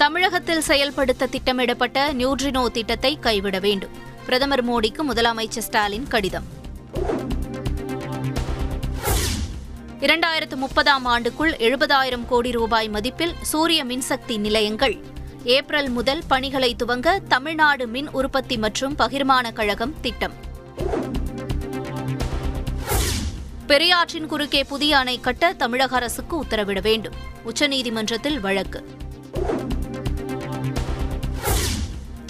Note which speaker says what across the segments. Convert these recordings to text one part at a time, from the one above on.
Speaker 1: தமிழகத்தில் செயல்படுத்த திட்டமிடப்பட்ட நியூட்ரினோ திட்டத்தை கைவிட வேண்டும். பிரதமர் மோடிக்கு முதலமைச்சர் ஸ்டாலின் கடிதம். இரண்டாயிரத்து முப்பதாம் ஆண்டுக்குள் எழுபதாயிரம் கோடி ரூபாய் மதிப்பில் சூரிய மின்சக்தி நிலையங்கள். ஏப்ரல் முதல் பணிகளை துவங்க தமிழ்நாடு மின் உற்பத்தி மற்றும் பகிர்மான கழகம் திட்டம். பெரியாற்றின் குறுக்கே புதிய அணை கட்ட தமிழக அரசுக்கு உத்தரவிட வேண்டும். உச்சநீதிமன்றத்தில் வழக்கு.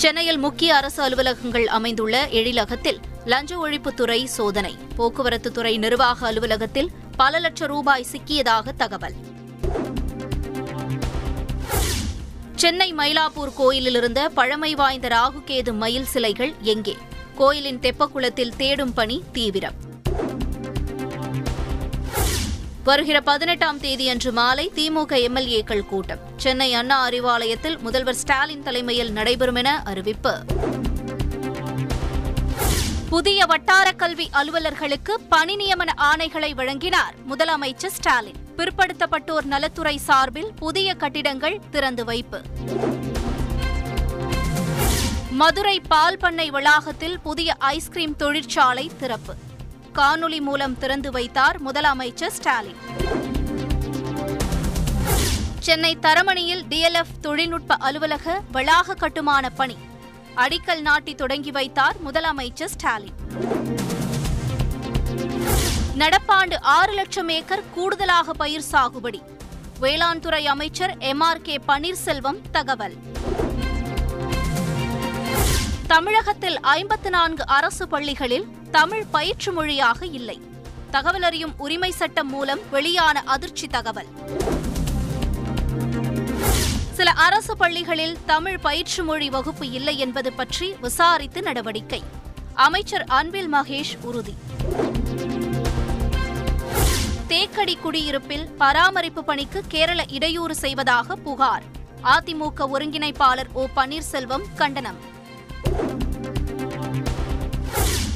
Speaker 1: சென்னையில் முக்கிய அரசு அலுவலகங்கள் அமைந்துள்ள எழிலகத்தில் லஞ்ச ஒழிப்புத்துறை சோதனை. போக்குவரத்து துறை நிர்வாக அலுவலகத்தில் பல லட்சம் ரூபாய் சிக்கியதாக தகவல். சென்னை மயிலாப்பூர் கோயிலில் இருந்த பழமை வாய்ந்த ராகுகேது மயில் சிலைகள் எங்கே? கோயிலின் தெப்பக்குளத்தில் தேடும் பணி தீவிரம். வருகிற பதினெட்டாம் தேதியன்று மாலை திமுக எம்எல்ஏக்கள் கூட்டம். சென்னை அண்ணா அறிவாலயத்தில் முதல்வர் ஸ்டாலின் தலைமையில் நடைபெறும் என அறிவிப்பு. புதிய வட்டார கல்வி அலுவலர்களுக்கு பணி நியமன ஆணைகளை வழங்கினார் முதலமைச்சர் ஸ்டாலின். பிற்படுத்தப்பட்டோர் நலத்துறை சார்பில் புதிய கட்டிடங்கள் திறந்து வைப்பு. மதுரை பால் பண்ணை வளாகத்தில் புதிய ஐஸ்கிரீம் தொழிற்சாலை திறப்பு. காணொலி மூலம் திறந்து வைத்தார் முதலமைச்சர் ஸ்டாலின். சென்னை தரமணியில் டிஎல்எஃப் தொழில்நுட்ப அலுவலக வளாக கட்டுமான பணி. அடிக்கல் நாட்டி தொடங்கி வைத்தார் முதலமைச்சர் ஸ்டாலின். நடப்பாண்டு ஆறு லட்சம் ஏக்கர் கூடுதலாக பயிர் சாகுபடி. வேளாண் துறை அமைச்சர் எம் ஆர் கே பன்னீர்செல்வம் தகவல். தமிழகத்தில் ஐம்பத்து நான்கு அரசு பள்ளிகளில் தமிழ் பயிற்று மொழியாக இல்லை. தகவல் அறியும் உரிமை சட்டம் மூலம் வெளியான அதிர்ச்சி தகவல். சில அரசு பள்ளிகளில் தமிழ் பயிற்று மொழி வகுப்பு இல்லை என்பது பற்றி விசாரித்து நடவடிக்கை. அமைச்சர் அன்பில் மகேஷ் உறுதி. தேக்கடி குடியிருப்பில் பராமரிப்பு பணிக்கு கேரள இடையூறு செய்வதாக புகார். அதிமுக ஒருங்கிணைப்பாளர் ஓ பன்னீர்செல்வம் கண்டனம்.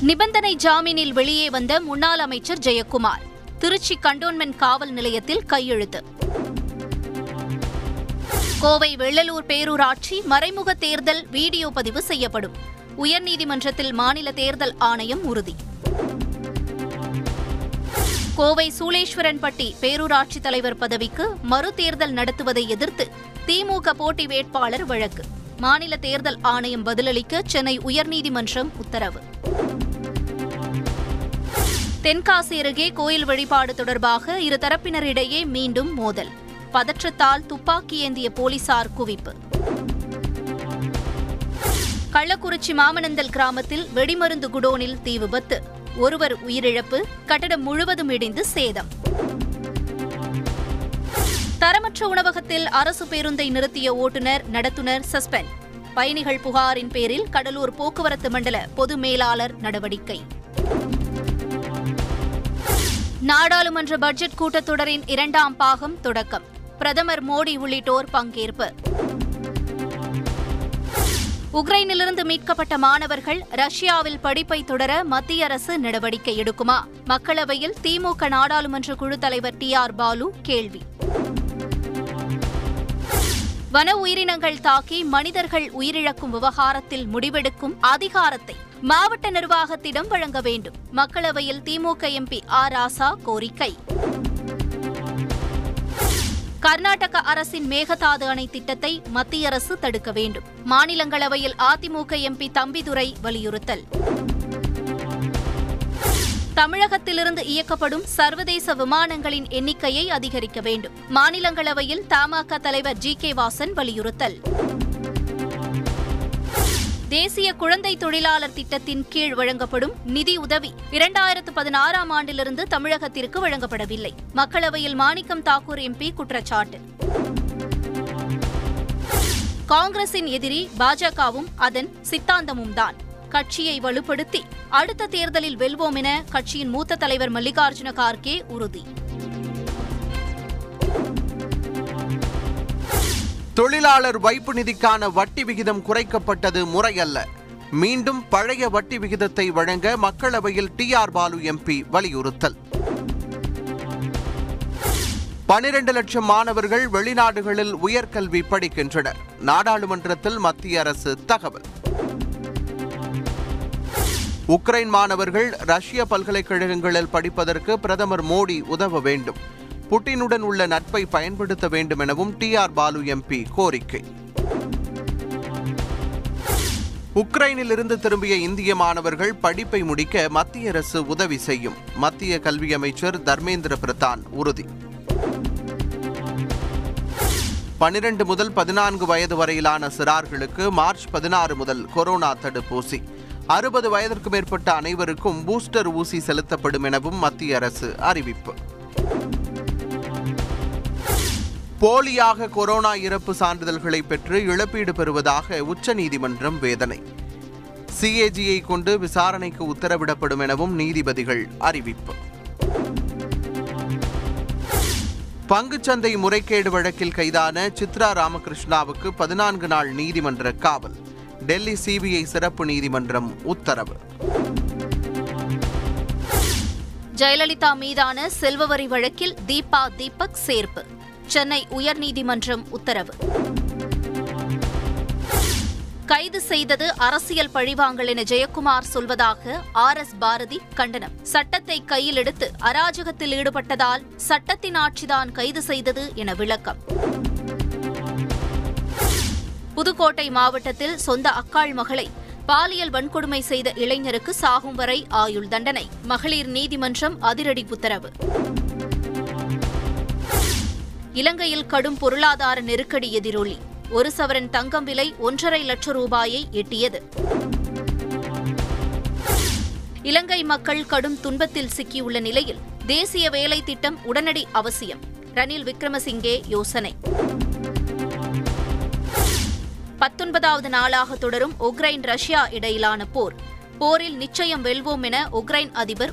Speaker 1: நிபந்தனை ஜாமீனில் வெளியே வந்த முன்னாள் அமைச்சர் ஜெயக்குமார் திருச்சி கண்டோன்மென்ட் காவல் நிலையத்தில் கையெழுத்து. கோவை வெள்ளலூர் பேரூராட்சி மறைமுக தேர்தல் வீடியோ பதிவு செய்யப்படும். உயர்நீதிமன்றத்தில் மாநில தேர்தல் ஆணையம் உறுதி. கோவை சூளேஸ்வரன்பட்டி பேரூராட்சி தலைவர் பதவிக்கு மறுதேர்தல் நடத்துவதை எதிர்த்து திமுக போட்டி வேட்பாளர் வழக்கு. மாநில தேர்தல் ஆணையம் பதிலளிக்க சென்னை உயர்நீதிமன்றம் உத்தரவு. தென்காசி அருகே கோயில் வழிபாடு தொடர்பாக இருதரப்பினரிடையே மீண்டும் மோதல். பதற்றத்தால் துப்பாக்கி ஏந்திய போலீசார் குவிப்பு. கள்ளக்குறிச்சி மாமனந்தல் கிராமத்தில் வெடிமருந்து குடோனில் தீ விபத்து. ஒருவர் உயிரிழப்பு கட்டடம் முழுவதும் இடிந்து சேதம். தரமற்ற உணவகத்தில் அரசு பேருந்தை நிறுத்திய ஓட்டுநர் நடத்துனர் சஸ்பெண்ட். பயணிகள் புகாரின் பேரில் கடலூர் போக்குவரத்து மண்டல பொது மேலாளர் நடவடிக்கை. நாடாளுமன்ற பட்ஜெட் கூட்டத்தொடரின் இரண்டாம் பாகம் தொடக்கம். பிரதமர் மோடி உள்ளிட்டோர் பங்கேற்பு. உக்ரைனிலிருந்து மீட்கப்பட்ட மாணவர்கள் ரஷ்யாவில் படிப்பை தொடர மத்திய அரசு நடவடிக்கை எடுக்குமா? மக்களவையில் திமுக நாடாளுமன்ற குழு தலைவர் டி ஆர் பாலு கேள்வி. வன உயிரினங்கள் தாக்கி மனிதர்கள் உயிரிழக்கும் விவகாரத்தில் முடிவெடுக்கும் அதிகாரத்தை மாவட்ட நிர்வாகத்திடம் வழங்க வேண்டும். மக்களவையில் திமுக எம்பி ஆர் ராசா கோரிக்கை. கர்நாடக அரசின் மேகதாது அணை திட்டத்தை மத்திய அரசு தடுக்க வேண்டும். மாநிலங்களவையில் அதிமுக எம்பி தம்பிதுரை வலியுறுத்தல். தமிழகத்திலிருந்து இயக்கப்படும் சர்வதேச விமானங்களின் எண்ணிக்கையை அதிகரிக்க வேண்டும். மாநிலங்களவையில் தமாக தலைவர் ஜி கே வாசன் வலியுறுத்தல். தேசிய குழந்தை தொழிலாளர் திட்டத்தின் கீழ் வழங்கப்படும் நிதி உதவி இரண்டாயிரத்து பதினாறாம் ஆண்டிலிருந்து தமிழகத்திற்கு வழங்கப்படவில்லை. மக்களவையில் மாணிக்கம் தாக்கூர் எம்பி குற்றச்சாட்டு. காங்கிரசின் எதிரி பாஜகவும் அதன் சித்தாந்தமும் தான் கட்சியை வலுப்படுத்தி அடுத்த தேர்தலில் வெல்வோம் என கட்சியின் மூத்த தலைவர் மல்லிகார்ஜுன கார்கே உறுதி.
Speaker 2: தொழிலாளர் வைப்பு நிதிக்கான வட்டி விகிதம் குறைக்கப்பட்டது முறையல்ல. மீண்டும் பழைய வட்டி விகிதத்தை வழங்க மக்களவையில் டி ஆர் பாலு எம்பி வலியுறுத்தல். பனிரெண்டு லட்சம் மாணவர்கள் வெளிநாடுகளில் உயர்கல்வி படிக்கின்றனர். நாடாளுமன்றத்தில் மத்திய அரசு தகவல். உக்ரைன் மாணவர்கள் ரஷ்ய பல்கலைக்கழகங்களில் படிப்பதற்கு பிரதமர் மோடி உதவ வேண்டும். புட்டினுடன் உள்ள நட்பை பயன்படுத்த வேண்டும் எனவும் டி ஆர் பாலு எம்பி கோரிக்கை. உக்ரைனில் இருந்து திரும்பிய இந்திய மாணவர்கள் படிப்பை முடிக்க மத்திய அரசு உதவி செய்யும். மத்திய கல்வி அமைச்சர் தர்மேந்திர பிரதான் உறுதி. பனிரெண்டு முதல் பதினான்கு வயது வரையிலான சிறார்களுக்கு மார்ச் பதினாறு முதல் கொரோனா தடுப்பூசி. அறுபது வயதிற்கு மேற்பட்ட அனைவருக்கும் பூஸ்டர் ஊசி செலுத்தப்படும் எனவும் மத்திய அரசு அறிவிப்பு. போலியாக கொரோனா இறப்பு சான்றிதழ்களை பெற்று இழப்பீடு பெறுவதாக உச்சநீதிமன்றம் வேதனை. சிஏஜியை கொண்டு விசாரணைக்கு உத்தரவிடப்படும் எனவும் நீதிபதிகள் அறிவிப்பு. பங்குச்சந்தை முறைகேடு வழக்கில் கைதான சித்ரா ராமகிருஷ்ணாவுக்கு பதினான்கு நாள் நீதிமன்ற காவல். டெல்லி சிபிஐ சிறப்பு நீதிமன்றம் உத்தரவு.
Speaker 1: ஜெயலலிதா மீதான செல்வவரி வழக்கில் தீபா தீபக் சேர்ப்பு. சென்னை உயர்நீதிமன்றம் உத்தரவு. கைது செய்தது அரசியல் பழிவாங்கல் என ஜெயக்குமார் சொல்வதாக ஆர் எஸ் பாரதி கண்டனம். சட்டத்தை கையில் எடுத்து அராஜகத்தில் ஈடுபட்டதால் சட்டத்தின் ஆட்சிதான் கைது செய்தது என விளக்கம். புதுக்கோட்டை மாவட்டத்தில் சொந்த அக்காள் மகளை பாலியல் வன்கொடுமை செய்த இளைஞருக்கு சாகும் வரை ஆயுள் தண்டனை. மகளிர் நீதிமன்றம் அதிரடி உத்தரவு. இலங்கையில் கடும் பொருளாதார நெருக்கடி எதிரொலி. ஒரு சவரன் தங்கம் விலை ஒன்றரை லட்சம் ரூபாயை எட்டியது. இலங்கை மக்கள் கடும் துன்பத்தில் சிக்கியுள்ள நிலையில் தேசிய வேலை திட்டம் உடனடி அவசியம். ரணில் விக்ரமசிங்கே யோசனை. பத்தொன்பதாவது நாளாக தொடரும் உக்ரைன் ரஷ்யா இடையிலான போர். போரில் நிச்சயம் வெல்வோம் என உக்ரைன் அதிபர்